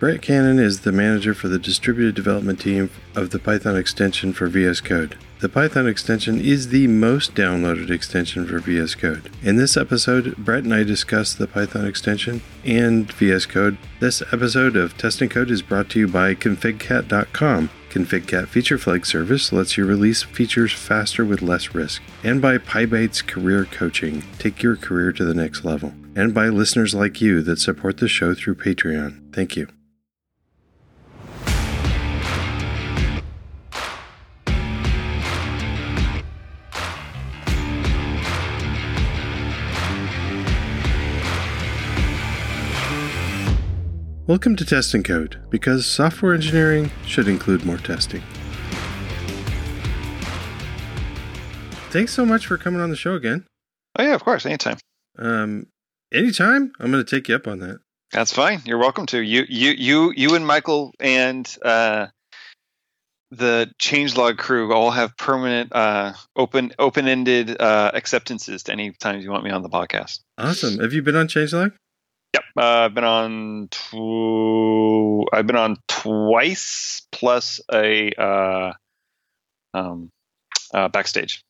Brett Cannon is the manager for the distributed development team of the Python extension for VS Code. The Python extension is the most downloaded extension for VS Code. In this episode, Brett and I discuss the Python extension and VS Code. This episode of Test & Code is brought to you by configcat.com. ConfigCat Feature Flag service lets you release features faster with less risk. And by PyBites Career Coaching. Take your career to the next level. And by listeners like you that support the show through Patreon. Thank you. Welcome to Test & Code, because software engineering should include more testing. Thanks so much for coming on the show again. Oh yeah, of course, anytime. Um, anytime. I'm going to take you up on that. That's fine. You're welcome to. You you you you and Michael and uh, the changelog crew all have permanent uh, open open ended uh, acceptances to any times you want me on the podcast. Awesome. Have you been on changelog? Yep, uh, I've been on. Tw- I've been on twice plus a uh, um, uh, backstage.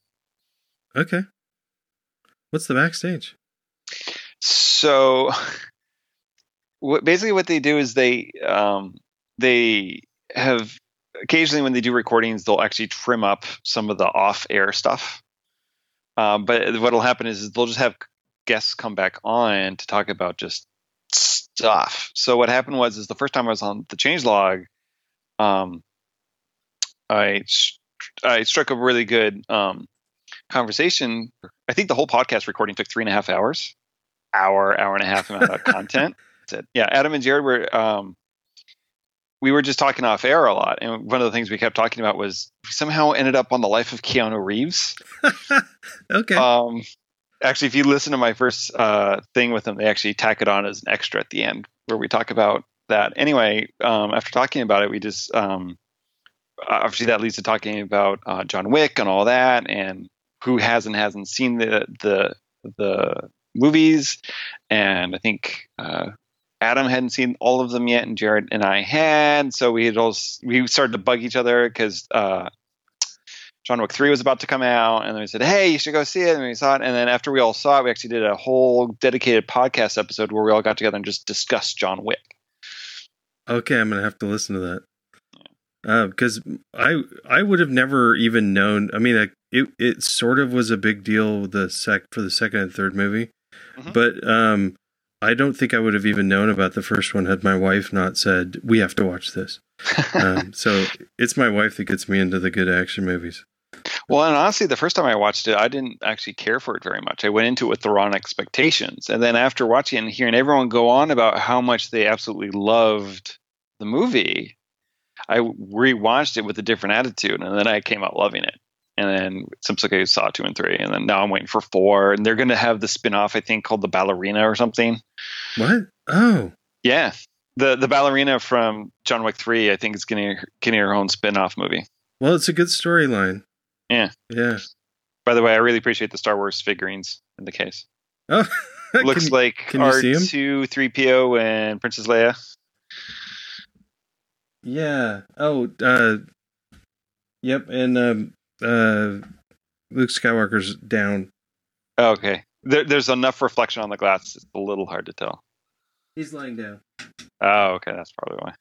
Okay. What's the backstage? So, what basically what they do is they um, they have occasionally when they do recordings they'll actually trim up some of the off air stuff. Um, but what'll happen is, is they'll just have guests come back on to talk about just stuff. So what happened was is the first time I was on the changelog, um, I I struck a really good um, conversation. I think the whole podcast recording took three and a half hours, hour hour and a half amount of content. Yeah, Adam and Jared were. Um, we were just talking off air a lot, and one of the things we kept talking about was we somehow ended up on the life of Keanu Reeves. okay. Um, actually, if you listen to my first uh, thing with them, they actually tack it on as an extra at the end where we talk about that. Anyway, um, after talking about it, we just um, obviously that leads to talking about uh, John Wick and all that, and who has and hasn't seen the the the movies. And I think uh, Adam hadn't seen all of them yet, and Jared and I had. So we had all we started to bug each other because uh, John Wick 3 was about to come out, and then we said, hey, you should go see it. And we saw it. And then after we all saw it, we actually did a whole dedicated podcast episode where we all got together and just discussed John Wick. Okay, I'm going to have to listen to that. Because uh, I I would have never even known. I mean, it it sort of was a big deal the sec for the second and third movie, mm-hmm. but um, I don't think I would have even known about the first one had my wife not said we have to watch this. um, so it's my wife that gets me into the good action movies. Well, and honestly, the first time I watched it, I didn't actually care for it very much. I went into it with the wrong expectations. And then after watching and hearing everyone go on about how much they absolutely loved the movie, I rewatched it with a different attitude. And then I came out loving it. And then subsequently saw two and three. And then now I'm waiting for four. And they're going to have the spin off, I think, called The Ballerina or something. What? Oh. Yeah. The the ballerina from John Wick 3, I think, is getting, getting her own spin off movie. Well, it's a good storyline. Yeah. Yeah. By the way, I really appreciate the Star Wars figurines in the case. Oh, looks can, like R two, three PO, and Princess Leia. Yeah. Oh. Uh. Yep. And um. Uh. Luke Skywalker's down. Okay. There, there's enough reflection on the glass. It's a little hard to tell. He's lying down. Oh, okay. That's probably why.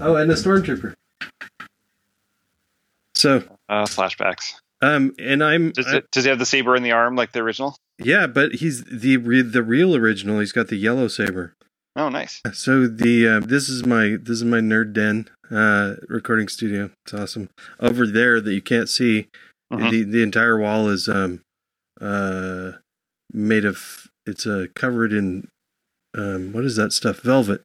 Oh, and the stormtrooper. So uh, flashbacks. Um, and I'm does, it, does he have the saber in the arm like the original? Yeah, but he's the the real original. He's got the yellow saber. Oh, nice. So the uh, this is my this is my nerd den uh, recording studio. It's awesome. Over there that you can't see, mm-hmm. the the entire wall is um uh made of it's uh covered in um what is that stuff velvet.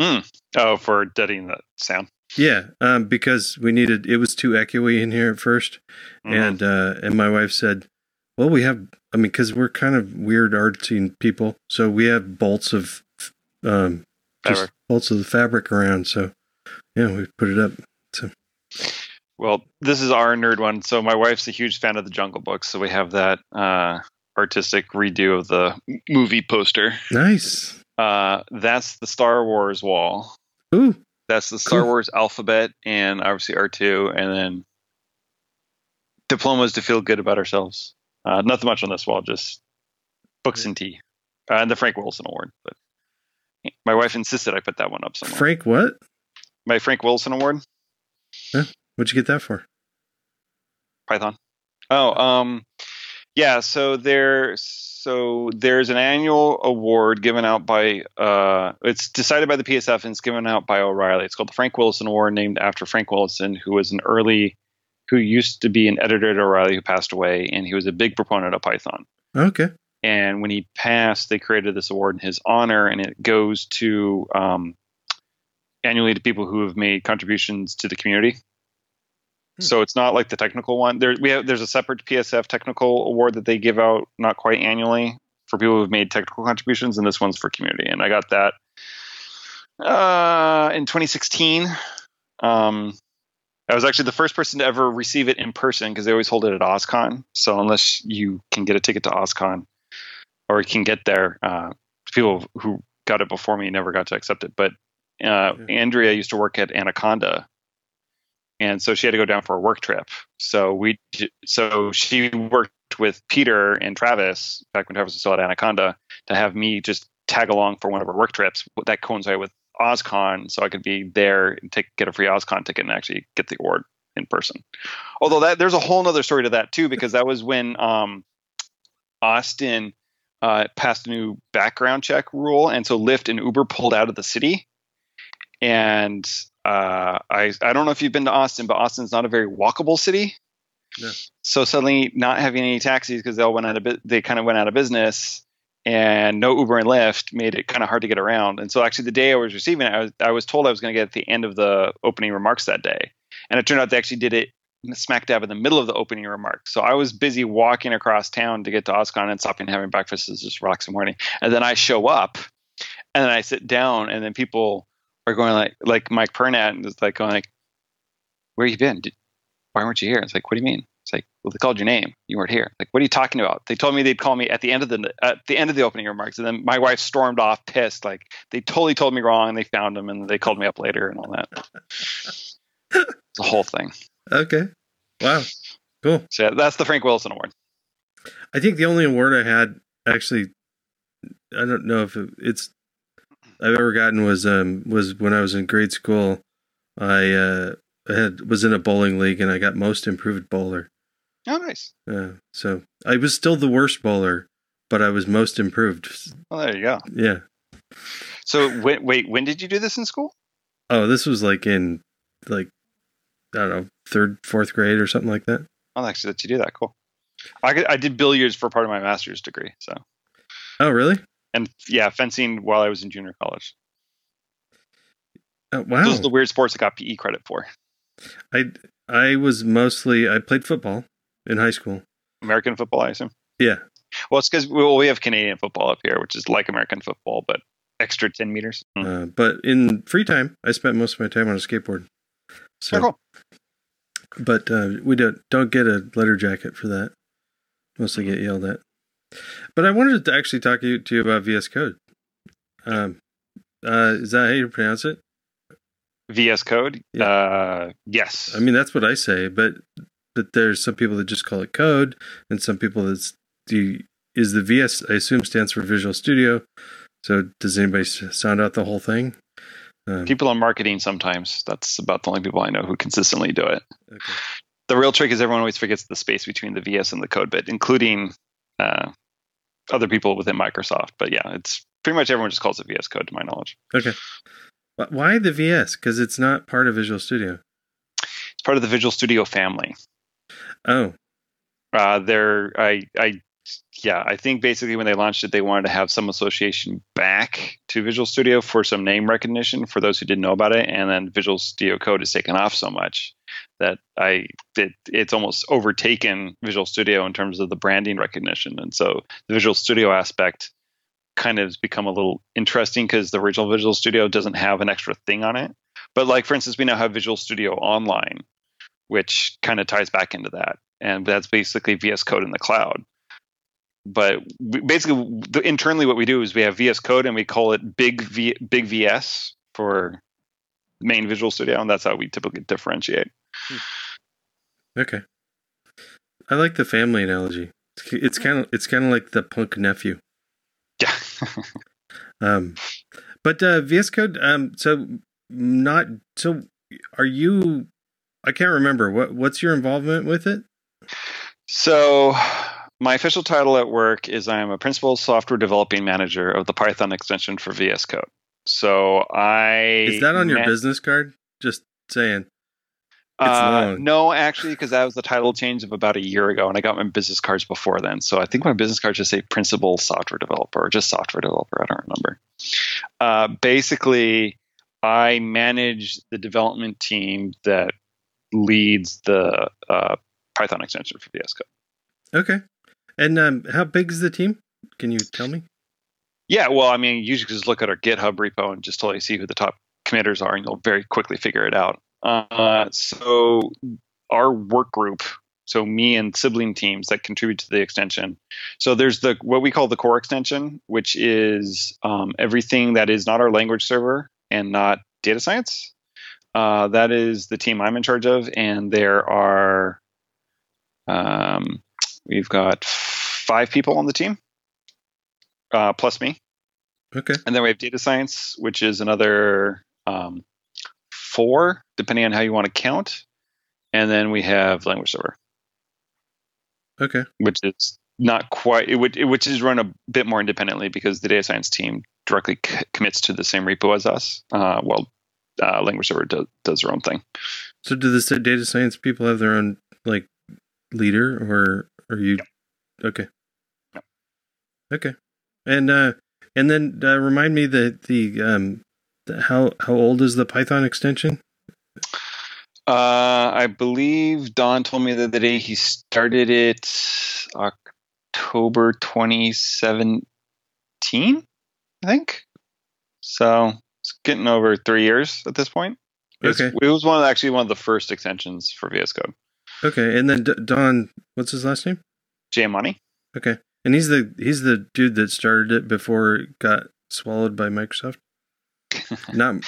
Mm. Oh, for deadening the sound. Yeah, um, because we needed it was too echoey in here at 1st mm-hmm. and uh, and my wife said, "Well, we have. I mean, because we're kind of weird artsy people, so we have bolts of um, just bolts of the fabric around. So yeah, we put it up. So well, this is our nerd one. So my wife's a huge fan of the Jungle Book, so we have that uh, artistic redo of the movie poster. Nice. Uh, that's the Star Wars wall. Ooh, That's the Star Cool. Wars alphabet and obviously R2, and then diplomas to feel good about ourselves. Uh, nothing much on this wall, just books and tea. Uh, and the Frank Willison Award. But my wife insisted I put that one up somewhere. Frank, what? my Frank Willison Award, What'd you get that for? Python. Oh, um, yeah. So there, so there's an annual award given out by. Uh, it's decided by the PSF and it's given out by O'Reilly. It's called the Frank Willison Award, named after Frank Willison, who was an early, who used to be an editor at O'Reilly, who passed away, and he was a big proponent of Python. Okay. And when he passed, they created this award in his honor, and it goes to um, annually to people who have made contributions to the community. Hmm. So it's not like the technical one. There we have there's a separate PSF technical award that they give out not quite annually for people who've made technical contributions, and this one's for community. And I got that uh, in 2016. Um, I was actually the first person to ever receive it in person because they always hold it at OSCON. So unless you can get a ticket to OSCON or you can get there, uh, people who got it before me never got to accept it. But uh. Andrea used to work at Anaconda, and so she had to go down for a work trip. So we, so she worked with Peter and Travis back when Travis was still at Anaconda to have me just tag along for one of our work trips that coincided with OSCON, so I could be there and take get a free OSCON ticket and actually get the award in person. Although that there's a whole other story to that too, because that was when um, Austin uh, passed a new background check rule, and so Lyft and Uber pulled out of the city. And uh, I I don't know if you've been to Austin, but Austin's not a very walkable city. No. So suddenly, not having any taxis because they all went out of bu- they kind of went out of business, and no Uber and Lyft made it kind of hard to get around. And so actually, the day I was receiving it, I was I was told I was going to get at the end of the opening remarks that day, and it turned out they actually did it smack dab in the middle of the opening remarks. So I was busy walking across town to get to OSCON and stopping and having breakfast as just rocks in the morning. And then I show up and then I sit down and then people are going like like Mike Pirnat and is like going like, Where you been? Did, why weren't you here? It's like, what do you mean? It's like, well, they called your name. You weren't here. Like, what are you talking about? They told me they'd call me at the end of the at the end of the opening remarks, and then my wife stormed off, pissed. Like, they totally told me wrong. And they found him, and they called me up later, and all that. the whole thing. Okay. Wow. Cool. So that's the Frank Willison Award. I think the only award I had actually, I don't know if it, it's I've ever gotten was um was when I was in grade school. I uh had was in a bowling league and I got most improved bowler. Oh, nice. Uh, so I was still the worst bowler, but I was most improved. Well, there you go. Yeah. So wait, wait, when did you do this in school? Oh, this was like in like I don't know third fourth grade or something like that. Oh, actually, let you do that. Cool. I, I did billiards for part of my master's degree. So, Oh, really? And yeah, fencing while I was in junior college. Oh, wow. Those are the weird sports I got PE credit for. I I was mostly I played football in high school. American football, I assume. Yeah. Well, it's because well, we have Canadian football up here, which is like American football, but extra 10 meters. Hmm. Uh, but in free time, I spent most of my time on a skateboard. So, Oh, cool. but uh, we don't don't get a letter jacket for that. Mostly get yelled at. But I wanted to actually talk to you, to you about VS Code. Um, uh, is that how you pronounce it? VS Code? Yeah. Uh, yes. I mean, that's what I say, but but there's some people that just call it code, and some people that's do is the VS. I assume stands for Visual Studio. So does anybody sound out the whole thing? Um, people on marketing sometimes. That's about the only people I know who consistently do it. okay. The real trick is everyone always forgets the space between the VS and the code bit, including uh, other people within Microsoft. But yeah, it's pretty much everyone just calls it VS Code, to my knowledge. Okay. Why the VS? Because it's not part of Visual Studio. It's part of the Visual Studio family. Oh, Uh, they're I I yeah, I think basically when they launched it, they wanted to have some association back to Visual Studio for some name recognition for those who didn't know about it, and then Visual Studio Code has taken off so much that I it, it's almost overtaken Visual Studio in terms of the branding recognition, and so the Visual Studio aspect kind of has become a little interesting because the original Visual Studio doesn't have an extra thing on it. But like for instance, we now have Visual Studio Online, which kind of ties back into that, and that's basically VS Code in the cloud. but basically, internally, what we do is we have VS Code and we call it Big v, Big VS for main Visual Studio, and that's how we typically differentiate. Okay, I like the family analogy. It's kind of it's kind of like the punk nephew. Yeah. um, but uh, VS Code. Um, so not so. Are you? I can't remember what what's your involvement with it. So my official title at work is I'm a principal software developing manager of the Python extension for VS Code. So I is that on your man- business card? Just saying. Uh, no, actually, because that was the title change of about a year ago, and I got my business cards before then. So I think my business cards just say principal software developer or just software developer. I don't remember. Uh, basically, I manage the development team that leads the uh, Python extension for VS Code. Okay. And um, how big is the team? Can you tell me? Yeah, well, I mean, you just look at our GitHub repo and just totally see who the top committers are, and you'll very quickly figure it out. Uh, so our work group, so me and sibling teams that contribute to the extension. So there's the what we call the core extension, which is um, everything that is not our language server and not data science. Uh, that is the team I'm in charge of, and there are um, we've got five people on the team uh, plus me. Okay. And then we have data science, which is another um, four, depending on how you want to count. And then we have language server. Okay. Which is not quite, it, would, it, which is run a bit more independently because the data science team directly c- commits to the same repo as us. Uh, well, uh, language server do, does their own thing. So, do the data science people have their own like leader, or are you? Okay. Okay. And uh, and then uh, remind me that the um, the, how how old is the Python extension? Uh, I believe Don told me the other day he started it October 2017. I think. So it's getting over three years at this point. It was, okay. It was one of, actually one of the first extensions for VS Code. Okay, and then D- Don, what's his last name? Jayamanne. Okay. And he's the he's the dude that started it before it got swallowed by Microsoft. Not.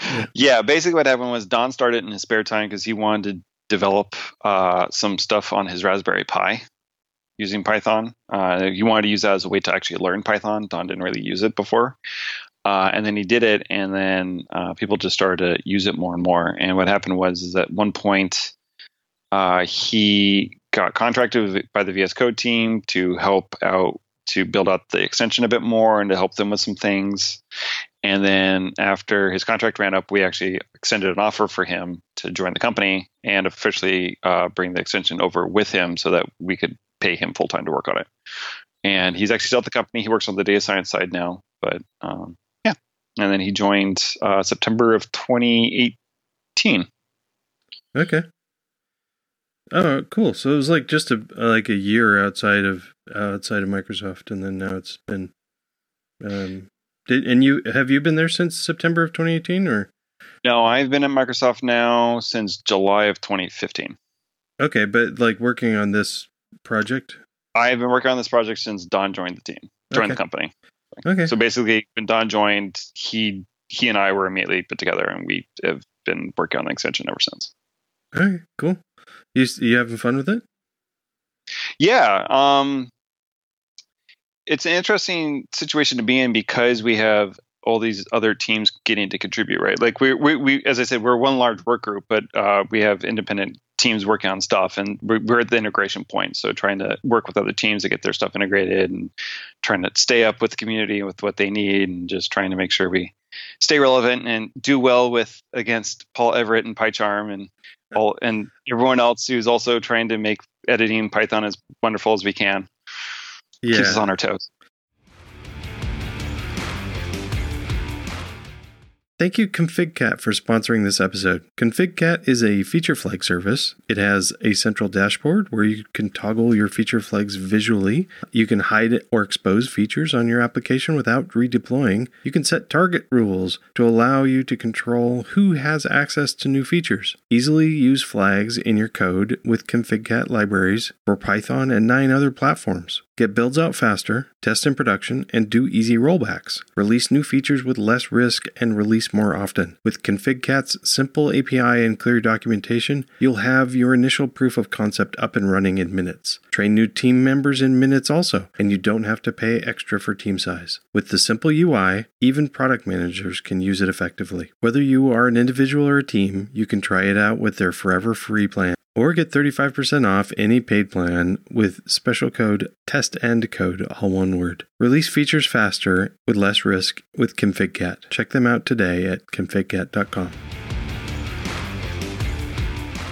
Yeah. yeah. basically what happened was Don started in his spare time because he wanted to develop uh, some stuff on his Raspberry Pi using Python. Uh, he wanted to use that as a way to actually learn Python. Don didn't really use it before. Uh, and then he did it, and then uh, people just started to use it more and more. And what happened was, is at one point, uh, he got contracted by the VS Code team to help out to build out the extension a bit more and to help them with some things. And then after his contract ran up, we actually extended an offer for him to join the company and officially uh, bring the extension over with him so that we could pay him full time to work on it. And he's actually still at the company. He works on the data science side now, but um, yeah. And then he joined uh, September of 2018. Okay. Oh, cool. So it was like just a like a year outside of outside of Microsoft, and then now it's been. Um, did and you have you been there since September of 2018 or? No, I've been at Microsoft now since July of 2015. Okay, but like working on this project. I've been working on this project since Don joined the team, joined okay. the company. Okay. So basically, when Don joined, he he and I were immediately put together, and we have been working on the extension ever since. Okay, cool. You you having fun with it? Yeah. Um, it's an interesting situation to be in because we have all these other teams getting to contribute, right? Like we, we, we as I said, we're one large work group, but uh, we have independent teams working on stuff, and we're, we're, at the integration point. So trying to work with other teams to get their stuff integrated, and trying to stay up with the community with what they need, and just trying to make sure we stay relevant and do well with against Paul Everitt and PyCharm and all and everyone else who's also trying to make editing Python as wonderful as we can. Yeah. Keeps us on our toes. Thank you, ConfigCat, for sponsoring this episode. ConfigCat is a feature flag service. It has a central dashboard where you can toggle your feature flags visually. You can hide or expose features on your application without redeploying. You can set target rules to allow you to control who has access to new features. Easily use flags in your code with ConfigCat libraries for Python and nine other platforms. Get builds out faster, test in production, and do easy rollbacks. Release new features with less risk and release more often. With ConfigCat's simple API and clear documentation, you'll have your initial proof of concept up and running in minutes. Train new team members in minutes also, and you don't have to pay extra for team size. With the simple UI, even product managers can use it effectively. Whether you are an individual or a team, you can try it out with their forever free plan or get 35% off any paid plan with special code test and code all one word. Release features faster with less risk with configcat. Check them out today at configcat.com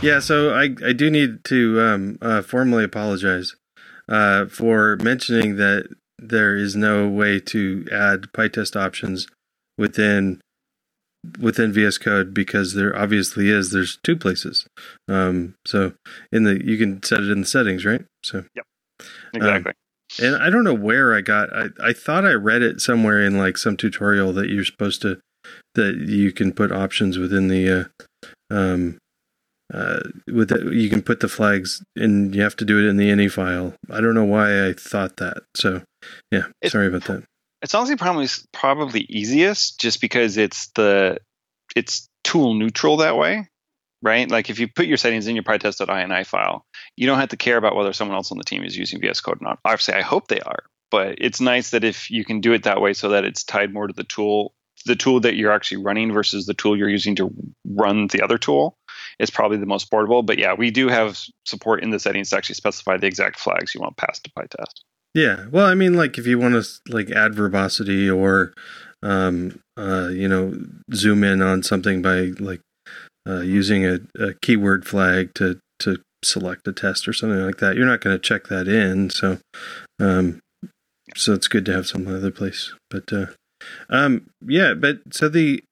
yeah so i, I do need to um, uh, formally apologize uh, for mentioning that there is no way to add pytest options within within VS Code because there obviously is. There's two places. Um, so in the you can set it in the settings, right? So yep, exactly. Um, and I don't know where I got. I I thought I read it somewhere in like some tutorial that you're supposed to that you can put options within the uh, um uh with the, you can put the flags and you have to do it in the ini file. I don't know why I thought that. So yeah, it's, sorry about that it's honestly probably probably easiest just because it's the it's tool neutral that way right? Like if you put your settings in your pytest.ini file you don't have to care about whether someone else on the team is using vs code or not. Obviously i hope they are but it's nice that if you can do it that way so that it's tied more to the tool the tool that you're actually running versus the tool you're using to run the other tool is probably the most portable. But yeah we do have support in the settings to actually specify the exact flags you want passed to pytest yeah. Well, I mean, like if you want to like add verbosity or, um, uh, you know, zoom in on something by like uh, using a, a keyword flag to to select a test or something like that, you're not going to check that in. So, um, so it's good to have some other place. But, uh, um, yeah. But so the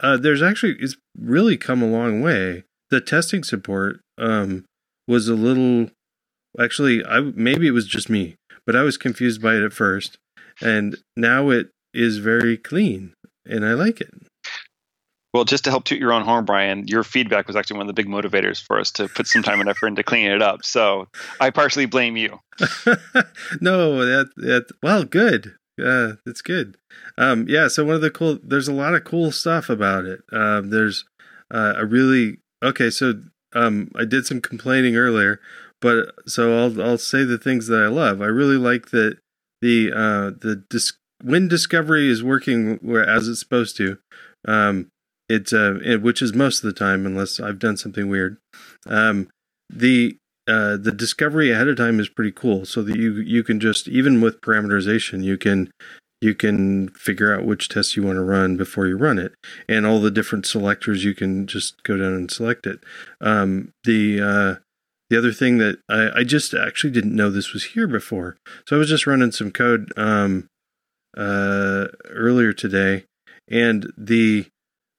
uh, there's actually it's really come a long way. The testing support um was a little actually I maybe it was just me but I was confused by it at first, and now it is very clean, and I like it. Well, just to help toot your own horn, Brian, your feedback was actually one of the big motivators for us to put some time and effort into cleaning it up. So I partially blame you. no, that that well, good. Yeah, it's good. Um, yeah. So one of the cool, there's a lot of cool stuff about it. Um, there's uh, a really okay. So um, I did some complaining earlier, but so I'll I'll say the things that I love. I really like that the uh, the dis- when discovery is working as it's supposed to. Um, it's uh, it, which is most of the time, unless I've done something weird. Um, the uh, the discovery ahead of time is pretty cool, so that you you can just even with parameterization, you can you can figure out which tests you want to run before you run it, and all the different selectors you can just go down and select it. Um, the uh, the other thing that I, I, just actually didn't know this was here before. So I was just running some code um, uh, earlier today, and the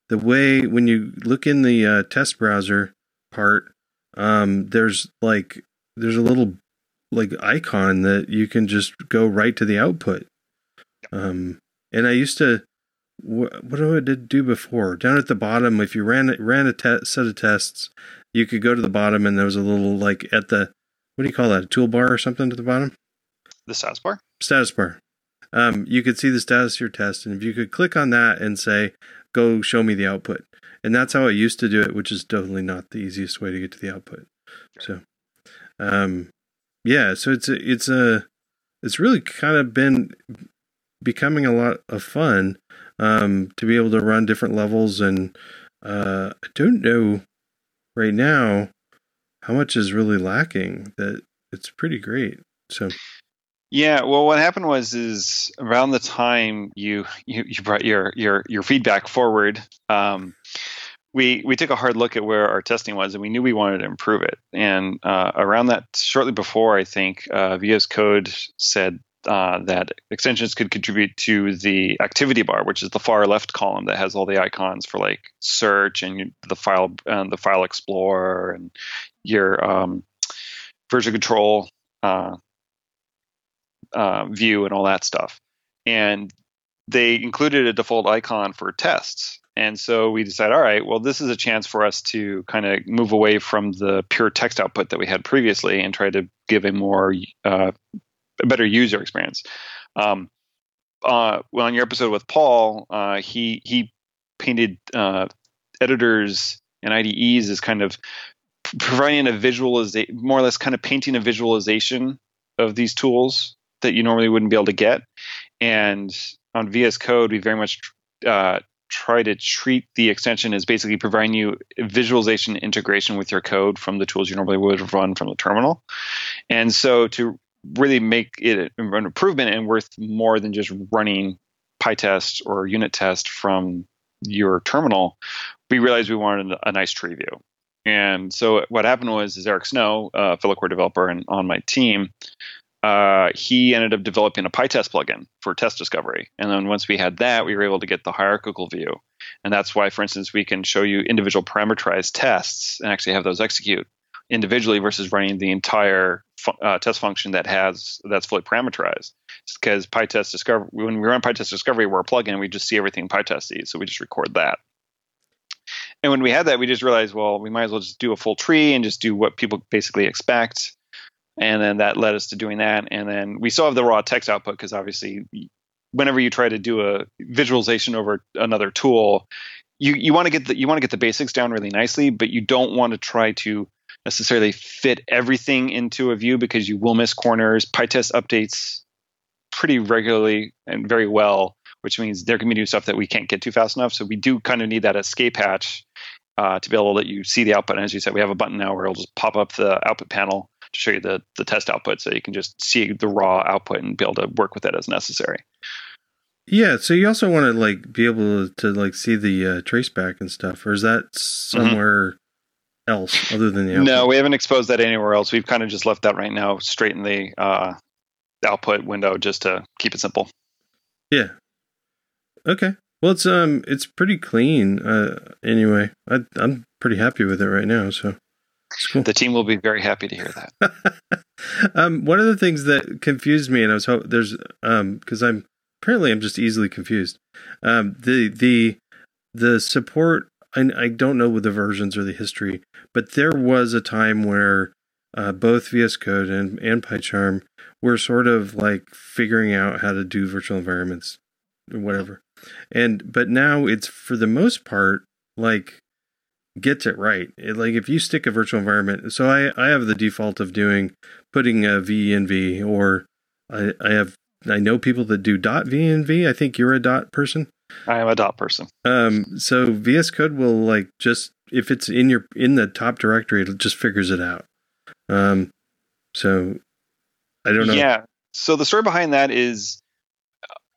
the way when you look in the uh, test browser part, um, there's like there's a little like icon that you can just go right to the output. Um, and I used to what, what did I do before? Down at the bottom, if you ran ran a te- set of tests you could go to the bottom and there was a little like at the what do you call that? A toolbar or something to the bottom? The status bar? Status bar. Um, you could see the status of your test, and if you could click on that and say, "Go show me the output," and that's how I used to do it, which is definitely not the easiest way to get to the output. So, um, yeah, so it's a, it's a it's really kind of been becoming a lot of fun um, to be able to run different levels, and uh, I don't know right now, how much is really lacking that it's pretty great. So yeah, well, what happened was is around the time you you, you brought your your your feedback forward, um, we we took a hard look at where our testing was, and we knew we wanted to improve it. And uh, around that, shortly before, I think uh, VS Code said uh, that extensions could contribute to the activity bar, which is the far left column that has all the icons for like search and the file and the file explorer and your um, version control uh, uh, view and all that stuff. And they included a default icon for tests. And so we decided, all right, well, this is a chance for us to kind of move away from the pure text output that we had previously and try to give a more uh, a better user experience. Um, uh, well, on your episode with Paul, uh, he he painted uh, editors and IDEs as kind of providing a visualization, more or less, kind of painting a visualization of these tools that you normally wouldn't be able to get. And on VS Code, we very much uh, try to treat the extension as basically providing you visualization integration with your code from the tools you normally would run from the terminal. And so to really make it an improvement and worth more than just running PyTest or unit test from your terminal, we realized we wanted a nice tree view. And so what happened was, is Eric Snow, a fellow core developer and on my team, uh, he ended up developing a PyTest plugin for test discovery. And then once we had that, we were able to get the hierarchical view. And that's why, for instance, we can show you individual parameterized tests and actually have those execute individually versus running the entire uh, test function that has that's fully parameterized. Because PyTest discovery, when we run PyTest discovery, we're a plugin, we just see everything PyTest sees, so we just record that. And when we had that, we just realized, well, we might as well just do a full tree and just do what people basically expect and then that led us to doing that and then we still have the raw text output because obviously whenever you try to do a visualization over another tool you, you want to get the you want to get the basics down really nicely but you don't want to try to necessarily fit everything into a view because you will miss corners pytest updates pretty regularly and very well which means there can be new stuff that we can't get to fast enough so we do kind of need that escape hatch uh, to be able to let you see the output and as you said we have a button now where it'll just pop up the output panel to show you the, the test output so you can just see the raw output and be able to work with it as necessary. Yeah, so you also want to like be able to like see the uh, traceback and stuff, or is that somewhere mm-hmm. Else other than the output? No, we haven't exposed that anywhere else. We've kind of just left that right now straight in the uh, output window just to keep it simple. Yeah. Okay. Well, it's um, it's pretty clean. Uh, anyway, I, I'm pretty happy with it right now. So Cool. The team will be very happy to hear that. um, one of the things that confused me, and I was hoping there's um because I'm apparently I'm just easily confused. Um, the the the support. I, I don't know the versions or the history, but there was a time where uh, both VS Code and and PyCharm were sort of like figuring out how to do virtual environments or whatever. And but now it's for the most part like gets it right. It, like if you stick a virtual environment, so I I have the default of doing putting a venv or I I have I know people that do dot venv. I think you're a dot person. I am a dot person. Um, so VS Code will like just if it's in your in the top directory, it just figures it out. Um, so I don't know. Yeah. So the story behind that is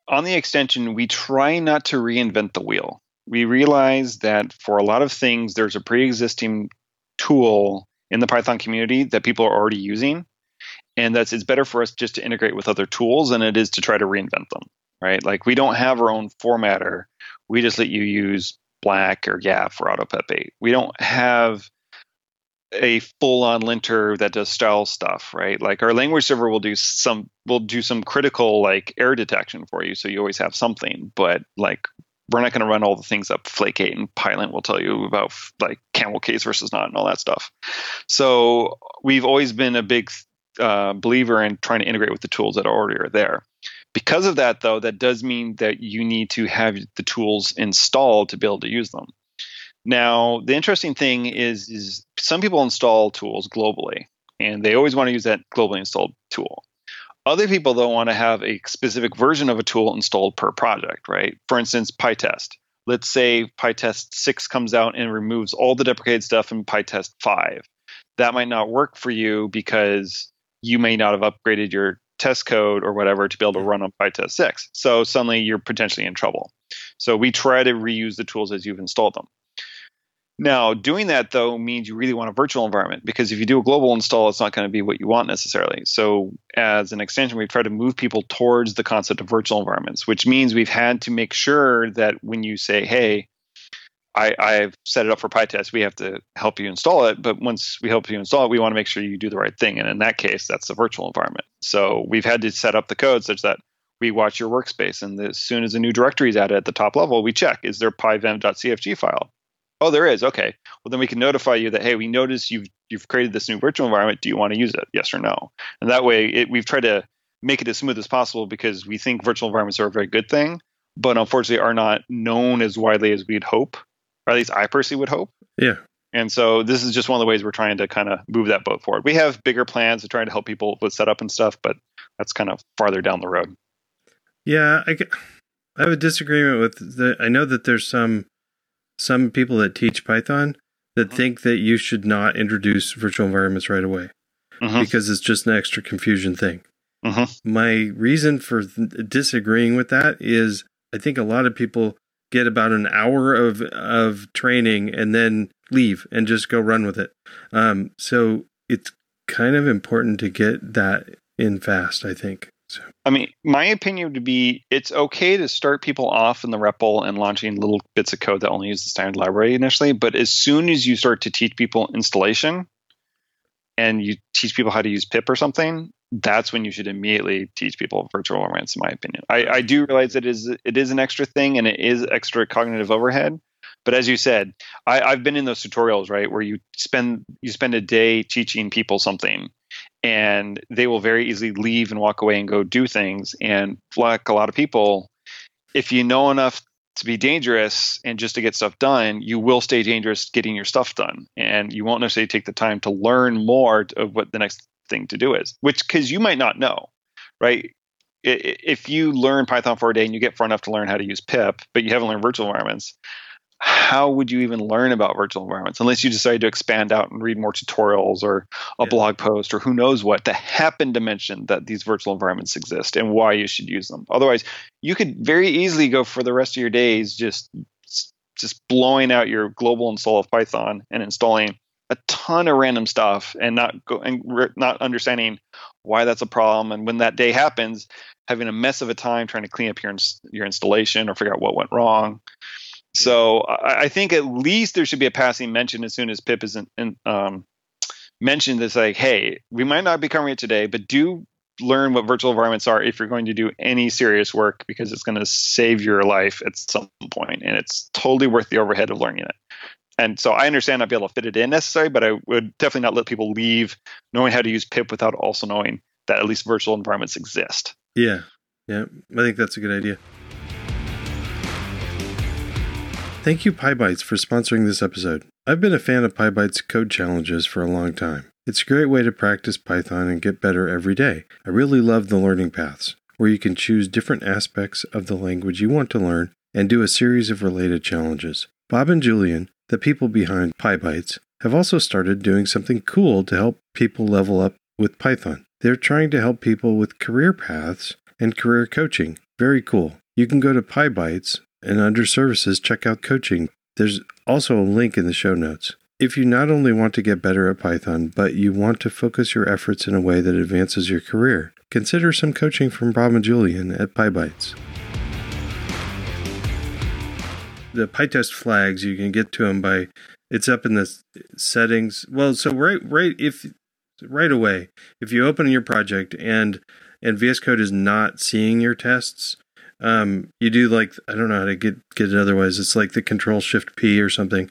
on the extension, we try not to reinvent the wheel we realize that for a lot of things, there's a pre existing tool in the Python community that people are already using. And that's it's better for us just to integrate with other tools than it is to try to reinvent them, right? Like we don't have our own formatter. We just let you use Black or YAPF or AutoPep8. We don't have a full-on linter that does style stuff, right? Like our language server will do some will do some critical like error detection for you, so you always have something. But like we're not going to run all the things up Flake8 and Pylint will tell you about like camel case versus not and all that stuff. So we've always been a big uh, believer in trying to integrate with the tools that already are there. Because of that, though, that does mean that you need to have the tools installed to be able to use them. Now, the interesting thing is, is some people install tools globally, and they always want to use that globally installed tool. Other people though want to have a specific version of a tool installed per project, right? For instance, PyTest. Let's say PyTest 6 comes out and removes all the deprecated stuff in PyTest 5. That might not work for you because you may not have upgraded your test code or whatever to be able to run on PyTest 6. So suddenly you're potentially in trouble. So we try to reuse the tools as you've installed them. Now, doing that though means you really want a virtual environment because if you do a global install, it's not going to be what you want necessarily. So, as an extension, we've tried to move people towards the concept of virtual environments, which means we've had to make sure that when you say, "Hey, I, I've set it up for PyTest," we have to help you install it. But once we help you install it, we want to make sure you do the right thing, and in that case, that's the virtual environment. So we've had to set up the code such that we watch your workspace, and as soon as a new directory is added at the top level, we check: is there pyvenv.cfg file? Oh, there is. Okay. Well, then we can notify you that hey, we noticed you've you've created this new virtual environment. Do you want to use it? Yes or no? And that way, it, we've tried to make it as smooth as possible because we think virtual environments are a very good thing, but unfortunately are not known as widely as we'd hope, or at least I personally would hope. Yeah. And so this is just one of the ways we're trying to kind of move that boat forward. We have bigger plans to try to help people with setup and stuff, but that's kind of farther down the road. Yeah, I, I have a disagreement with the. I know that there's some some people that teach Python that mm-hmm. think that you should not introduce virtual environments right away mm-hmm. because it's just an extra confusion thing. Mm-hmm. My reason for th- disagreeing with that is I think a lot of people get about an hour of of training and then leave and just go run with it. Um, so it's kind of important to get that in fast. I think. So. I mean, my opinion would be it's okay to start people off in the REPL and launching little bits of code that only use the standard library initially. But as soon as you start to teach people installation and you teach people how to use pip or something, that's when you should immediately teach people virtual environments, in my opinion. I, I do realize it is it is an extra thing and it is extra cognitive overhead. But as you said, I, I've been in those tutorials, right, where you spend you spend a day teaching people something and they will very easily leave and walk away and go do things. And like a lot of people, if you know enough to be dangerous and just to get stuff done, you will stay dangerous getting your stuff done. And you won't necessarily take the time to learn more of what the next thing to do is, which because you might not know, right? If you learn Python for a day and you get far enough to learn how to use pip, but you haven't learned virtual environments, how would you even learn about virtual environments unless you decide to expand out and read more tutorials or a yeah. blog post or who knows what to happen to mention that these virtual environments exist and why you should use them otherwise you could very easily go for the rest of your days just just blowing out your global install of python and installing a ton of random stuff and not go and re- not understanding why that's a problem and when that day happens having a mess of a time trying to clean up your your installation or figure out what went wrong so I, I, think at least there should be a passing mention as soon as Pip is in, in, um, mentioned that's like, hey, we might not be covering it today, but do learn what virtual environments are if you're going to do any serious work because it's going to save your life at some point and it's totally worth the overhead of learning it. And so I understand not be able to fit it in necessarily, but I would definitely not let people leave knowing how to use pip without also knowing that at least virtual environments exist. Yeah. Yeah. I think that's a good idea. Thank you, PyBites, for sponsoring this episode. I've been a fan of PyBites code challenges for a long time. It's a great way to practice Python and get better every day. I really love the learning paths, where you can choose different aspects of the language you want to learn and do a series of related challenges. Bob and Julian, the people behind PyBites, have also started doing something cool to help people level up with Python. They're trying to help people with career paths and career coaching. Very cool. You can go to PyBites and under services, check out coaching. There's also a link in the show notes. If you not only want to get better at Python, but you want to focus your efforts in a way that advances your career, consider some coaching from Bob and Julian at PyBites. The PyTest flags, you can get to them by it's up in the settings. Well, so right right if right away, if you open your project and and VS Code is not seeing your tests, um, you do like I don't know how to get get it otherwise. It's like the Control Shift P or something.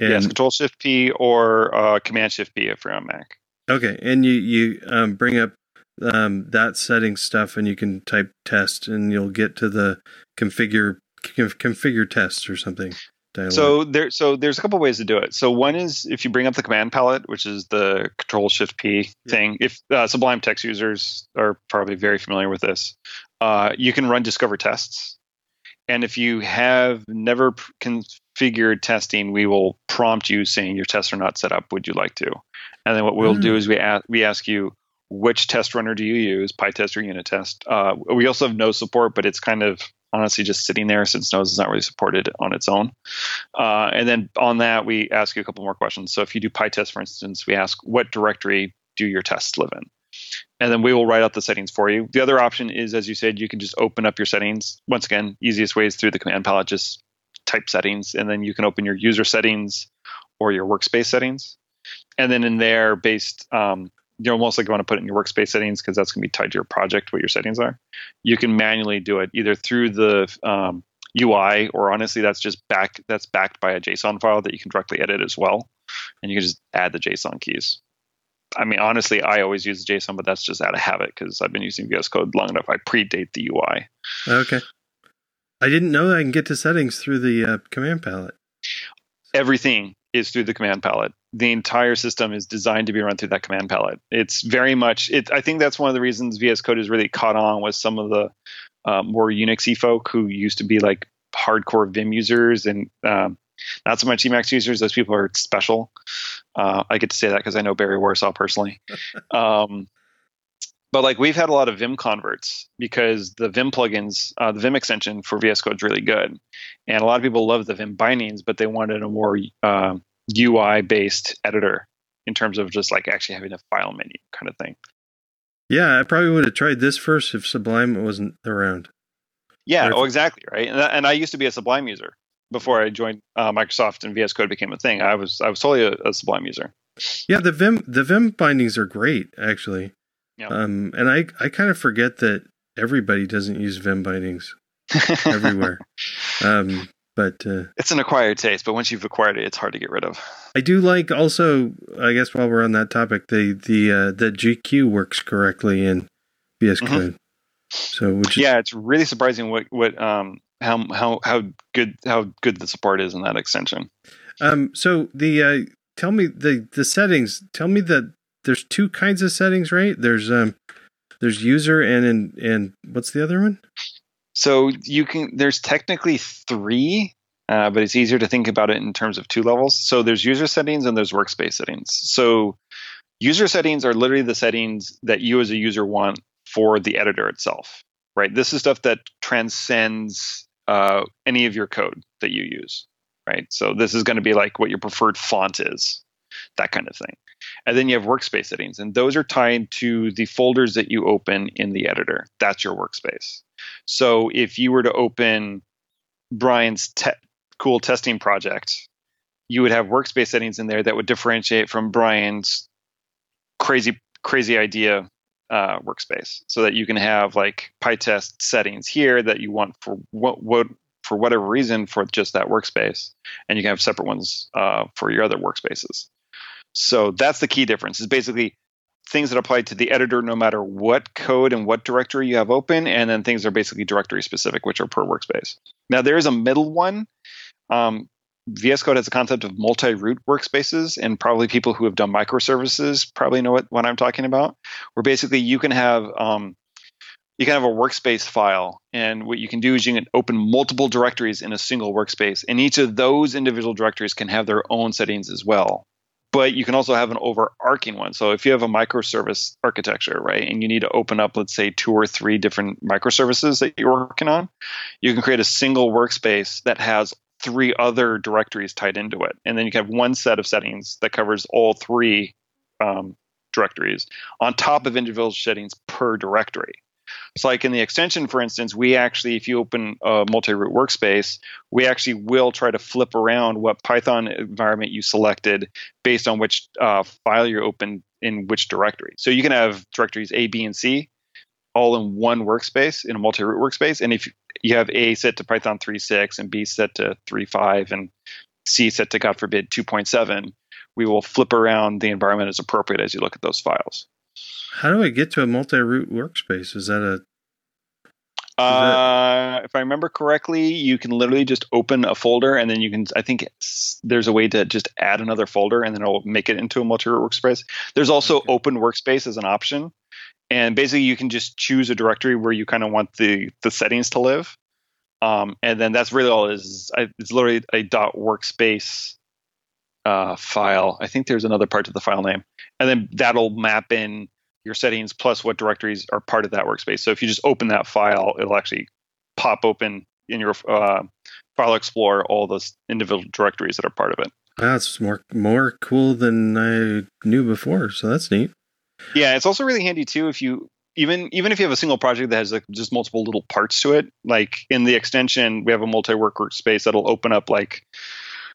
And, yes, Control Shift P or uh, Command Shift P if you're on Mac. Okay, and you you um, bring up um, that setting stuff, and you can type test, and you'll get to the configure configure tests or something. Dialogue. So there, so there's a couple ways to do it. So one is if you bring up the command palette, which is the Control Shift P yeah. thing. If uh, Sublime Text users are probably very familiar with this, uh, you can run discover tests. And if you have never configured testing, we will prompt you saying your tests are not set up. Would you like to? And then what we'll mm. do is we ask, we ask you which test runner do you use, PyTest or unit test. Uh, we also have no support, but it's kind of honestly just sitting there since nose is not really supported on its own. Uh, and then on that, we ask you a couple more questions. So if you do PyTest, for instance, we ask what directory do your tests live in? and then we will write out the settings for you. The other option is, as you said, you can just open up your settings. Once again, easiest way is through the command palette, just type settings, and then you can open your user settings or your workspace settings. And then in there, based, um, you're most likely want to put it in your workspace settings because that's going to be tied to your project, what your settings are. You can manually do it either through the um, UI or honestly, that's just back that's backed by a JSON file that you can directly edit as well, and you can just add the JSON keys. I mean, honestly, I always use JSON, but that's just out of habit because I've been using VS Code long enough. I predate the UI. Okay. I didn't know I can get to settings through the uh, command palette. Everything is through the command palette. The entire system is designed to be run through that command palette. It's very much. It. I think that's one of the reasons VS Code has really caught on with some of the uh, more Unixy folk who used to be like hardcore Vim users and um, not so much Emacs users. Those people are special. Uh, I get to say that because I know Barry Warsaw personally. um, but like we've had a lot of Vim converts because the Vim plugins, uh, the Vim extension for VS Code is really good, and a lot of people love the Vim bindings, but they wanted a more uh, UI based editor in terms of just like actually having a file menu kind of thing. Yeah, I probably would have tried this first if Sublime wasn't around. Yeah, oh, exactly, right. And, and I used to be a Sublime user before I joined uh, Microsoft and VS Code became a thing. I was I was totally a, a Sublime user. Yeah, the Vim the Vim bindings are great actually. Yeah. Um, and I I kind of forget that everybody doesn't use Vim bindings everywhere. Um, but uh, it's an acquired taste. But once you've acquired it, it's hard to get rid of. I do like also. I guess while we're on that topic, the the uh, the GQ works correctly in VS mm-hmm. Code. So which yeah, it's really surprising what what um how how how good how good the support is in that extension. Um. So the uh, tell me the the settings. Tell me that there's two kinds of settings, right? There's um there's user and and and what's the other one? So you can there's technically three, uh, but it's easier to think about it in terms of two levels. So there's user settings and there's workspace settings. So user settings are literally the settings that you as a user want for the editor itself, right? This is stuff that transcends uh, any of your code that you use, right? So this is going to be like what your preferred font is, that kind of thing. And then you have workspace settings, and those are tied to the folders that you open in the editor. That's your workspace. So if you were to open Brian's te- cool testing project, you would have workspace settings in there that would differentiate from Brian's crazy crazy idea uh, workspace, so that you can have like PyTest settings here that you want for what what for whatever reason for just that workspace, and you can have separate ones uh, for your other workspaces. So that's the key difference. Is basically things that apply to the editor no matter what code and what directory you have open, and then things are basically directory specific, which are per workspace. Now there is a middle one. Um, VS Code has a concept of multi-root workspaces, and probably people who have done microservices probably know what, what I'm talking about. Where basically you can have um, you can have a workspace file, and what you can do is you can open multiple directories in a single workspace, and each of those individual directories can have their own settings as well but you can also have an overarching one. So if you have a microservice architecture, right, and you need to open up, let's say, two or three different microservices that you're working on, you can create a single workspace that has three other directories tied into it. And then you can have one set of settings that covers all three um, directories on top of individual settings per directory. So, like in the extension, for instance, we actually, if you open a multi-root workspace, we actually will try to flip around what Python environment you selected based on which uh, file you open in which directory. So you can have directories A, B, and C all in one workspace in a multi-root workspace, and if you have A set to Python 3.6 and B set to 3.5 and C set to God forbid 2.7, we will flip around the environment as appropriate as you look at those files. How do I get to a multi-root workspace? Is that a uh, if I remember correctly, you can literally just open a folder and then you can, I think there's a way to just add another folder and then it'll make it into a multi-root workspace. There's also okay. open workspace as an option. And basically you can just choose a directory where you kind of want the, the settings to live. Um, and then that's really all it is. It's literally a dot workspace uh, file. I think there's another part to the file name. And then that'll map in your settings plus what directories are part of that workspace. So if you just open that file, it'll actually pop open in your uh, file explorer all those individual directories that are part of it. That's more more cool than I knew before. So that's neat. Yeah, it's also really handy too if you even even if you have a single project that has like just multiple little parts to it. Like in the extension, we have a multi-work workspace that'll open up like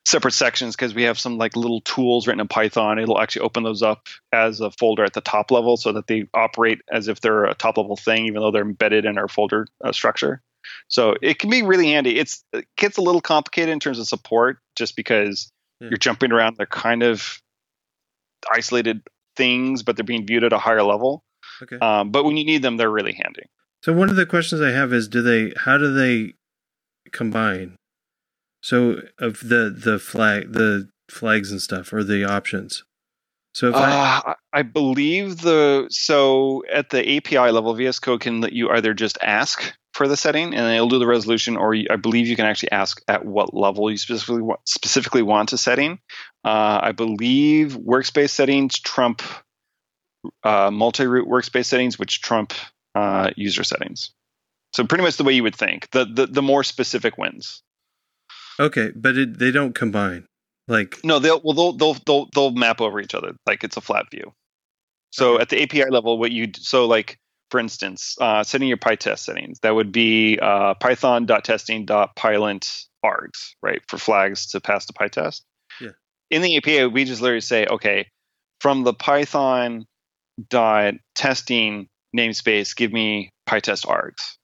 separate sections because we have some like little tools written in Python. It'll actually open those up as a folder at the top level so that they operate as if they're a top level thing, even though they're embedded in our folder uh, structure. So it can be really handy. It's it gets a little complicated in terms of support just because yeah. you're jumping around. They're kind of isolated things, but they're being viewed at a higher level. Okay. Um, but when you need them, they're really handy. So one of the questions I have is, do they? How do they combine? So of the the flag the flags and stuff or the options. So if I, Uh, I believe the so at the API level, VS Code can let you either just ask for the setting and it'll do the resolution, or I believe you can actually ask at what level you specifically want, specifically want a setting. Uh, I believe workspace settings trump uh, multi-root workspace settings, which trump uh, user settings. So pretty much the way you would think. The the, the more specific wins. Okay, but it, they don't combine. Like No, they'll well they'll they'll they'll, they'll map over each other like it's a flat view. So Okay. at the API level, what you so like for instance, uh, setting your PyTest settings that would be uh, Python.testing.pylint args right for flags to pass the PyTest. Yeah. In the API, we just literally say okay from the Python dot testing namespace, give me PyTest args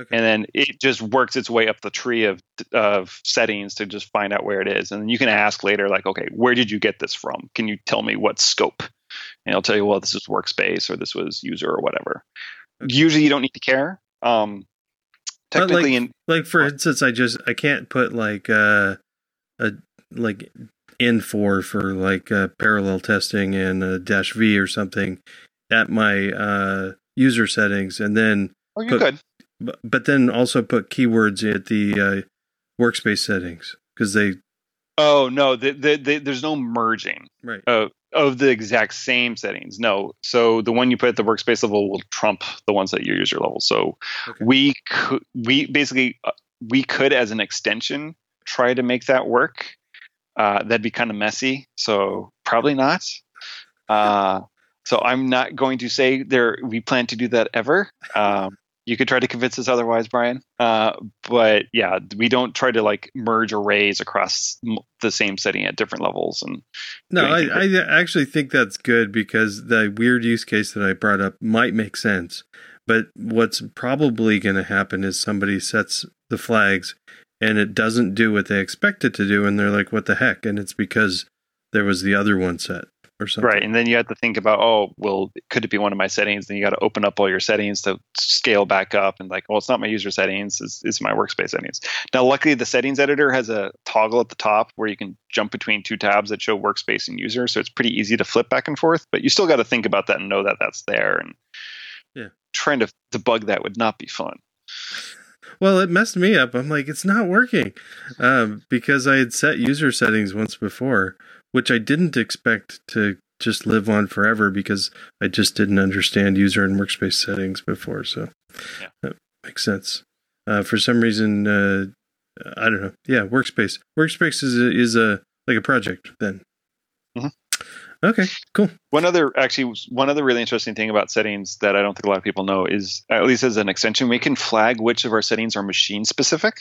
okay, and then it just works its way up the tree of of settings to just find out where it is. And then you can ask later like okay where did you get this from? Can you tell me what scope? And it'll tell you well this is workspace or this was user or whatever. Okay. usually you don't need to care. Um But, like, technically in like for instance, I just I can't put like uh a like N four for like uh, parallel testing and a dash V or something at my uh user settings, and then oh you put- could but, but then also put keywords at the uh, workspace settings because they oh no the, the, the, there's no merging right uh, of the exact same settings. No. So the one you put at the workspace level will trump the ones at your user level. So Okay. we could, we basically, uh, we could as an extension try to make that work. Uh, that'd be kind of messy. So probably not. Uh, so I'm not going to say there, we plan to do that ever. Um, you could try to convince us otherwise, Brian. Uh, but yeah, we don't try to like merge arrays across m- the same setting at different levels and No, I, I actually think that's good because the weird use case that I brought up might make sense. But what's probably going to happen is somebody sets the flags and it doesn't do what they expect it to do. And they're like, what the heck? And it's because there was the other one set or something. Right, and then you have to think about, oh, well, could it be one of my settings? Then you got to open up all your settings to scale back up, and like, well, it's not my user settings; it's, it's my workspace settings. Now, luckily, the settings editor has a toggle at the top where you can jump between two tabs that show workspace and user, so it's pretty easy to flip back and forth. But you still got to think about that and know that that's there. And Yeah. trying to debug that would not be fun. Well, it messed me up. I'm like, it's not working um, because I had set user settings once before, which I didn't expect to just live on forever because I just didn't understand user and workspace settings before. So Yeah. that makes sense. Uh, for some reason, uh, I don't know. Yeah, workspace. Workspace is a, is a like a project then. Mhm. Okay, cool. One other, actually, one other really interesting thing about settings that I don't think a lot of people know is, at least as an extension, we can flag which of our settings are machine specific.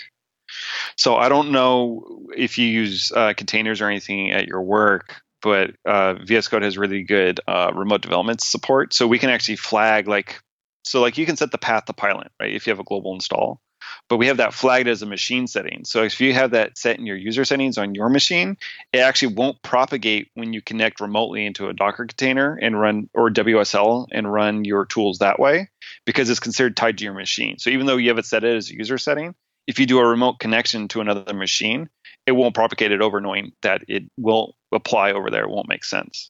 So I don't know if you use uh, containers or anything at your work, but uh, VS Code has really good uh, remote development support. So we can actually flag like, so like you can set the path to Pylint, right? If you have a global install, but we have that flagged as a machine setting. So if you have that set in your user settings on your machine, it actually won't propagate when you connect remotely into a Docker container and run or WSL and run your tools that way because it's considered tied to your machine. So even though you have it set as a user setting, if you do a remote connection to another machine, it won't propagate it over knowing that it will apply over there. It won't make sense.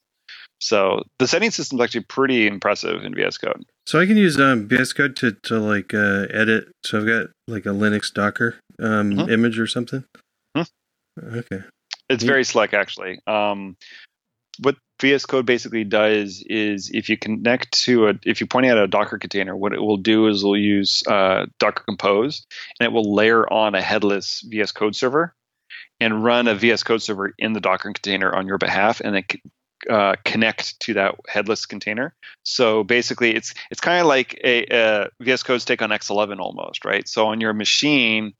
So the setting system is actually pretty impressive in VS Code. So I can use um, VS Code to to like uh, edit. So I've got like a Linux Docker um, Mhm. image or something. Mhm. Okay. It's Yeah. very slick, actually. Um, what VS Code basically does is if you connect to a, if you point at a Docker container, what it will do is it'll use uh, Docker Compose and it will layer on a headless VS Code server and run a VS Code server in the Docker container on your behalf and then uh, connect to that headless container. So basically, it's it's kind of like a, a VS Code's take on X11 almost, right? So on your machine,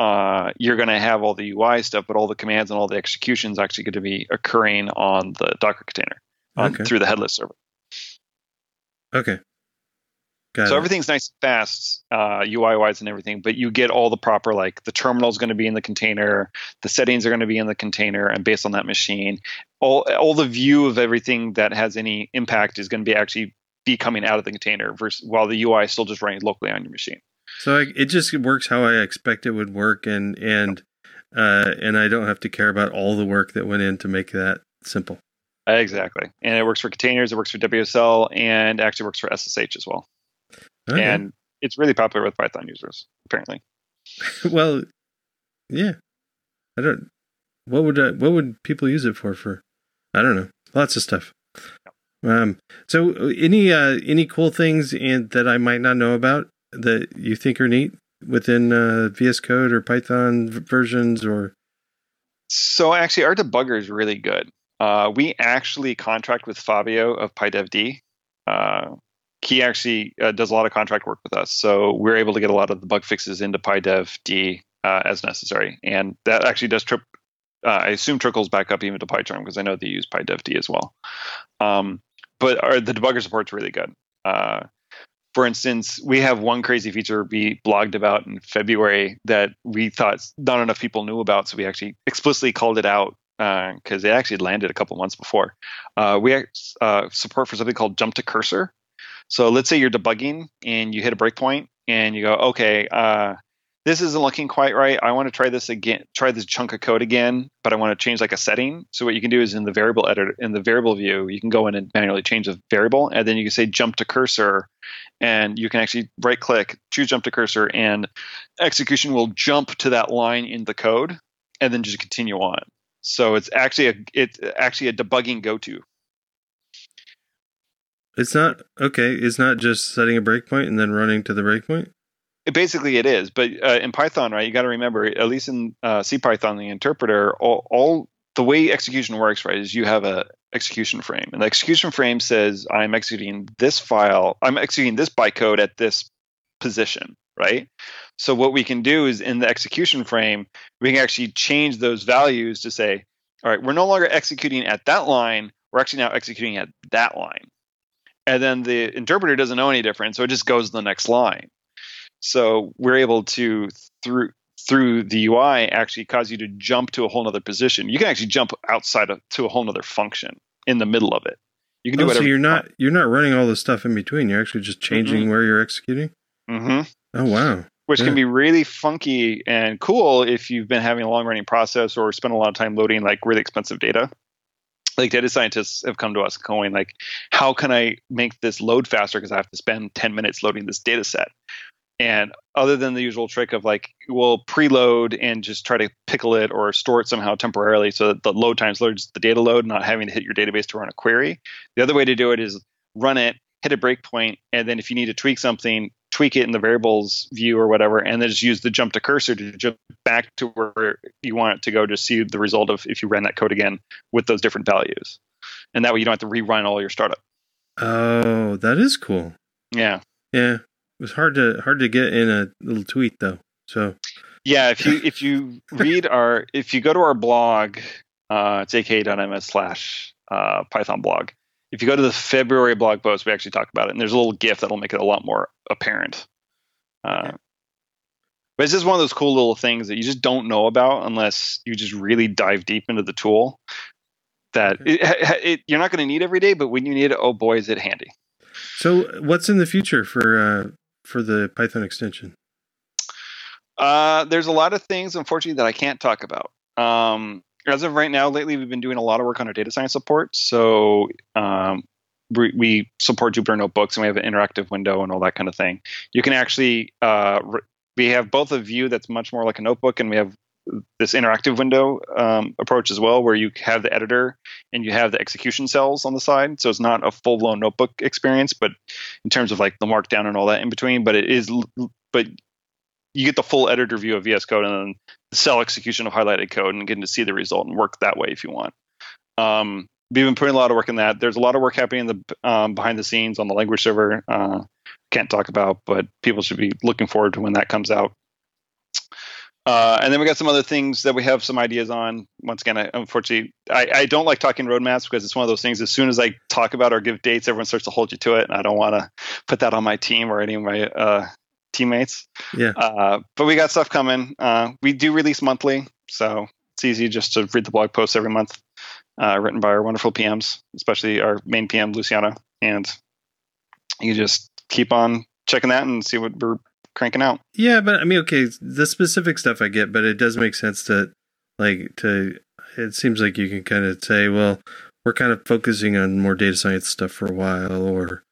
uh, you're going to have all the UI stuff, but all the commands and all the executions actually going to be occurring on the Docker container on, Okay. through the headless server. Okay. Got so it. everything's nice and fast, uh, UI wise and everything, but you get all the proper like the terminal is going to be in the container, the settings are going to be in the container, and based on that machine, all all the view of everything that has any impact is going to be actually be coming out of the container versus while the UI is still just running locally on your machine. So I, it just works how I expect it would work, and and uh, and I don't have to care about all the work that went in to make that simple. Exactly, and it works for containers, it works for WSL, and actually works for SSH as well. Okay. And it's really popular with Python users, apparently. well, yeah, I don't. What would uh, what would people use it for? For I don't know, lots of stuff. Um, so any uh, any cool things in, that I might not know about that you think are neat within uh, VS Code or Python versions or? So actually, our debugger is really good. Uh, we actually contract with Fabio of PyDevD. Uh, he actually uh, does a lot of contract work with us, so we're able to get a lot of the bug fixes into PyDevD uh, as necessary, and that actually does trip. Uh, I assume trickles back up even to PyCharm because I know they use PyDevD as well. Um, but our, the debugger support's really good. Uh, for instance, we have one crazy feature we blogged about in February that we thought not enough people knew about, so we actually explicitly called it out because uh, it actually landed a couple months before. Uh, we uh, support for something called jump to cursor. So let's say you're debugging and you hit a breakpoint and you go, okay, uh, this isn't looking quite right. I want to try this again, try this chunk of code again, but I want to change like a setting. So what you can do is in the variable editor, in the variable view, you can go in and manually change the variable, and then you can say jump to cursor, and you can actually right click, choose jump to cursor, and execution will jump to that line in the code, and then just continue on. So it's actually a it's actually a debugging go to. It's not okay. It's not just setting a breakpoint and then running to the breakpoint. Basically, it is. But uh, in Python, right, you got to remember, at least in uh, CPython, the interpreter, all, all the way execution works, right, is you have a execution frame, and the execution frame says I'm executing this file, I'm executing this bytecode at this position, right? So what we can do is in the execution frame, we can actually change those values to say, all right, we're no longer executing at that line, we're actually now executing at that line. And then the interpreter doesn't know any different, so it just goes to the next line. So we're able to through through the UI actually cause you to jump to a whole other position. You can actually jump outside of, to a whole other function in the middle of it. You can do oh, whatever. So you're not you're not running all the stuff in between. You're actually just changing mm-hmm. where you're executing. Mm-hmm. Oh wow! Which yeah. can be really funky and cool if you've been having a long running process or spent a lot of time loading like really expensive data. Like data scientists have come to us going like, how can I make this load faster because I have to spend 10 minutes loading this data set? And other than the usual trick of like, we'll preload and just try to pickle it or store it somehow temporarily so that the load times loads the data load, not having to hit your database to run a query. The other way to do it is run it, hit a breakpoint, and then if you need to tweak something, tweak it in the variables view or whatever, and then just use the jump to cursor to jump back to where you want it to go to see the result of if you ran that code again with those different values. And that way you don't have to rerun all your startup. Oh, that is cool. Yeah. Yeah. It was hard to hard to get in a little tweet though. So yeah, if you if you read our if you go to our blog, uh, it's aka.ms slash uh, Python blog. If you go to the February blog post, we actually talk about it, and there's a little GIF that'll make it a lot more apparent. Uh, but it's just one of those cool little things that you just don't know about unless you just really dive deep into the tool. That it, it, you're not going to need every day, but when you need it, oh boy, is it handy. So, what's in the future for uh, for the Python extension? Uh, there's a lot of things, unfortunately, that I can't talk about. Um, as of right now, lately, we've been doing a lot of work on our data science support. So um, we, we, support Jupyter notebooks and we have an interactive window and all that kind of thing. You can actually, uh, re- we have both a view that's much more like a notebook and we have this interactive window um, approach as well, where you have the editor and you have the execution cells on the side. So it's not a full blown notebook experience, but in terms of like the markdown and all that in between, but it is, but you get the full editor view of VS Code and then the cell execution of highlighted code and getting to see the result and work that way if you want. Um, we've been putting a lot of work in that. There's a lot of work happening in the um, behind the scenes on the language server. Uh, can't talk about, but people should be looking forward to when that comes out. Uh, and then we got some other things that we have some ideas on. Once again, I, unfortunately, I, I, don't like talking roadmaps because it's one of those things. As soon as I talk about or give dates, everyone starts to hold you to it, and I don't want to put that on my team or any of my uh, teammates. Yeah. Uh, but we got stuff coming. Uh, we do release monthly, so it's easy just to read the blog posts every month. uh, written by our wonderful PMs, especially our main PM Luciana, and you just keep on checking that and see what we're cranking out. Yeah, but I mean, okay, the specific stuff I get, but it does make sense to like to. It seems like you can kind of say, well, we're kind of focusing on more data science stuff for a while, or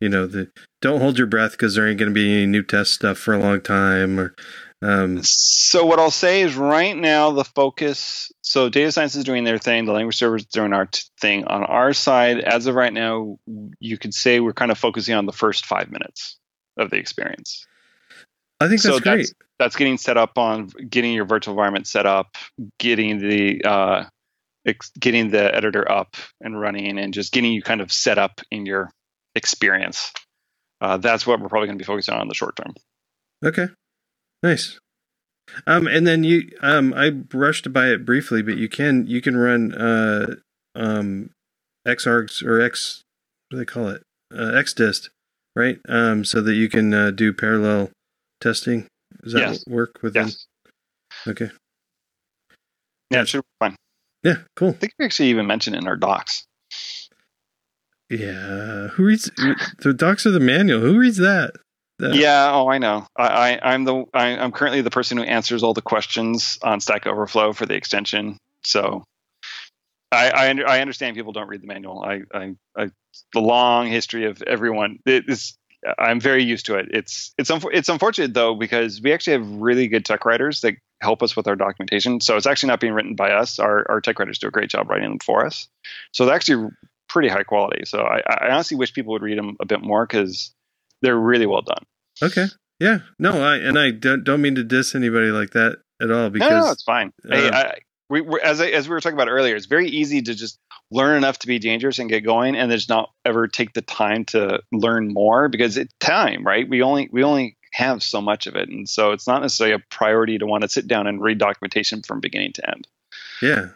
you know, the don't hold your breath because there ain't going to be any new test stuff for a long time, or um, so what I'll say is right now the focus. So data science is doing their thing. The language servers doing our t- thing. On our side, as of right now, you could say we're kind of focusing on the first five minutes of the experience. I think that's so great. That's, that's getting set up on getting your virtual environment set up, getting the uh, ex- getting the editor up and running, and just getting you kind of set up in your experience. Uh, that's what we're probably going to be focusing on in the short term. Okay, nice. Um, and then you, um, I brushed by it briefly, but you can you can run uh, um, xargs or x what do they call it uh, xdist, right? Um, so that you can uh, do parallel testing. Does that Yes. work within? Yes. Okay. Yeah, it should fine. Yeah. Cool. I think we actually even mentioned it in our docs. Yeah. Who reads the docs of the manual? Who reads that? That- Yeah, oh, I know. I, I I'm the I, I'm currently the person who answers all the questions on Stack Overflow for the extension. So I I, under, I understand people don't read the manual. I, I I the long history of everyone. It is I'm very used to it. It's it's it's unfortunate though because we actually have really good tech writers that help us with our documentation. So it's actually not being written by us. Our our tech writers do a great job writing them for us. So they're actually pretty high quality. So I, I honestly wish people would read them a bit more because they're really well done. Okay. Yeah. No. I and I don't don't mean to diss anybody like that at all because no, no, it's fine. hey, uh, I, we, as I, as we were talking about earlier, it's very easy to just learn enough to be dangerous and get going, and then just not ever take the time to learn more because it's time, right? We only we only have so much of it, and so it's not necessarily a priority to want to sit down and read documentation from beginning to end. Yeah.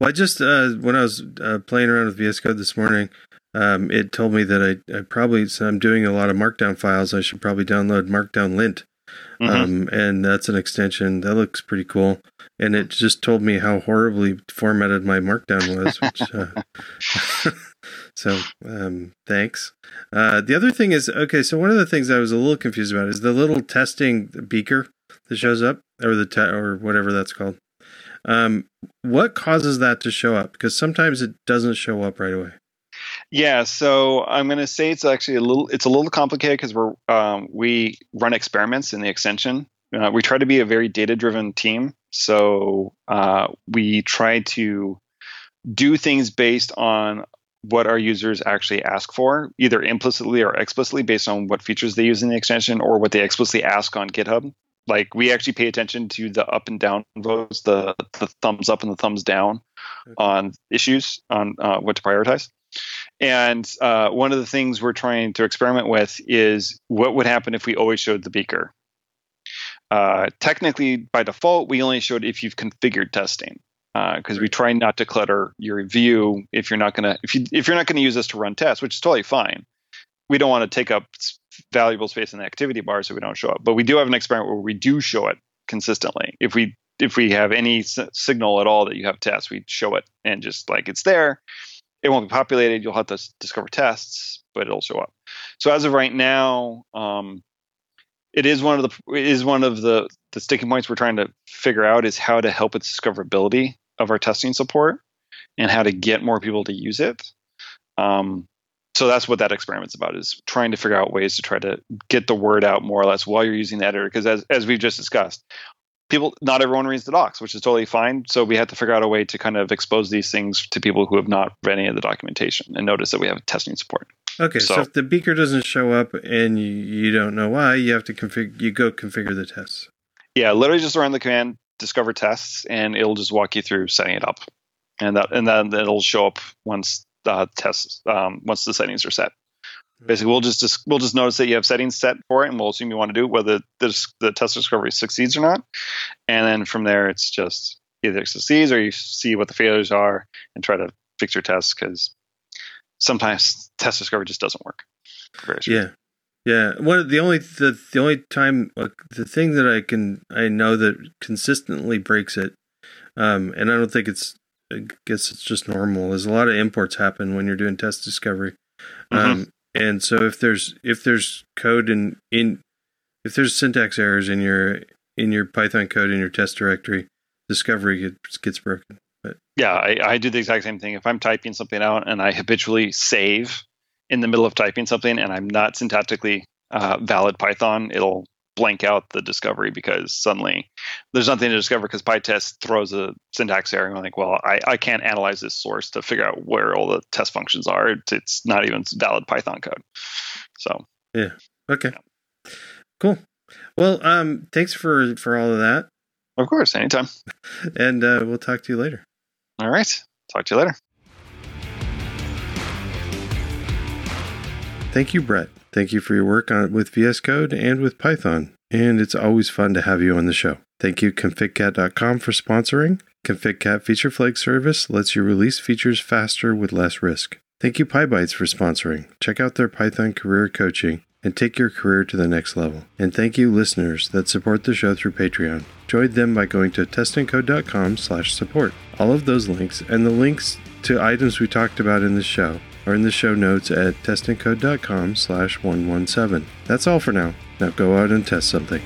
Well, I just uh, when I was uh, playing around with VS Code this morning, um, it told me that I, I probably so I'm doing a lot of Markdown files. I should probably download Markdown Lint, Mhm. um, and that's an extension that looks pretty cool. And it just told me how horribly formatted my Markdown was, which. Uh, so um, thanks. Uh, the other thing is okay. So one of the things I was a little confused about is the little testing beaker that shows up, or the te- or whatever that's called. Um, what causes that to show up? Because sometimes it doesn't show up right away. Yeah, so I'm going to say it's actually a little it's a little complicated because we're um, we run experiments in the extension. Uh, we try to be a very data driven team, so uh, we try to do things based on what our users actually ask for, either implicitly or explicitly, based on what features they use in the extension or what they explicitly ask on GitHub. Like we actually pay attention to the up and down votes, the the thumbs up and the thumbs down on issues on uh, what to prioritize. And uh, one of the things we're trying to experiment with is what would happen if we always showed the beaker. Uh, technically, by default, we only showed if you've configured testing because we try not to clutter your view if you're not gonna if you if you're not gonna use this to run tests, which is totally fine. We don't want to take up valuable space in the activity bar, so we don't show it. But we do have an experiment where we do show it consistently. If we if we have any s- signal at all that you have tests, we show it and just like it's there. It won't be populated. You'll have to discover tests, but it'll show up. So as of right now, um, it is one of the is one of the the sticking points we're trying to figure out is how to help with discoverability of our testing support and how to get more people to use it. Um, so that's what that experiment's about is trying to figure out ways to try to get the word out more or less while you're using the editor because as, as we've just discussed people not everyone reads the docs which is totally fine so we have to figure out a way to kind of expose these things to people who have not read any of the documentation and notice that we have testing support Okay, so, So- if the beaker doesn't show up and you, you don't know why, you have to configure. You go configure the tests. yeah literally just run the command discover tests and it'll just walk you through setting it up and that and then it'll show up once the tests um, once the settings are set basically we'll just, just we'll just notice that you have settings set for it and we'll assume you want to do it, whether the, the test discovery succeeds or not and then from there it's just either it succeeds or you see what the failures are and try to fix your tests because sometimes test discovery just doesn't work for various reasons. Yeah, yeah. One the only the the only time the thing that I can I know that consistently breaks it, um, and I don't think it's I guess it's just normal. There's a lot of imports happen when you're doing test discovery. Mhm. Um, and so if there's if there's code in in if there's syntax errors in your in your Python code in your test directory, discovery gets, gets broken. But Yeah, I, I do the exact same thing. If I'm typing something out and I habitually save in the middle of typing something and I'm not syntactically uh, valid Python, it'll blank out the discovery because suddenly there's nothing to discover because PyTest throws a syntax error. And I'm like, well, I, I can't analyze this source to figure out where all the test functions are. It's, it's not even valid Python code. So yeah, okay, cool. Well, um, thanks for for all of that, of course, anytime. and uh, we'll talk to you later. All right. Talk to you later. Thank you, Brett. Thank you for your work on with VS Code and with Python. And it's always fun to have you on the show. Thank you, configcat.com, for sponsoring. ConfigCat Feature Flag service lets you release features faster with less risk. Thank you, PyBites, for sponsoring. Check out their Python career coaching and take your career to the next level. And thank you, listeners that support the show through Patreon. Join them by going to testandcode.com slash support. All of those links and the links to items we talked about in the show are in the show notes at testandcode.com slash 117. That's all for now. Now go out and test something.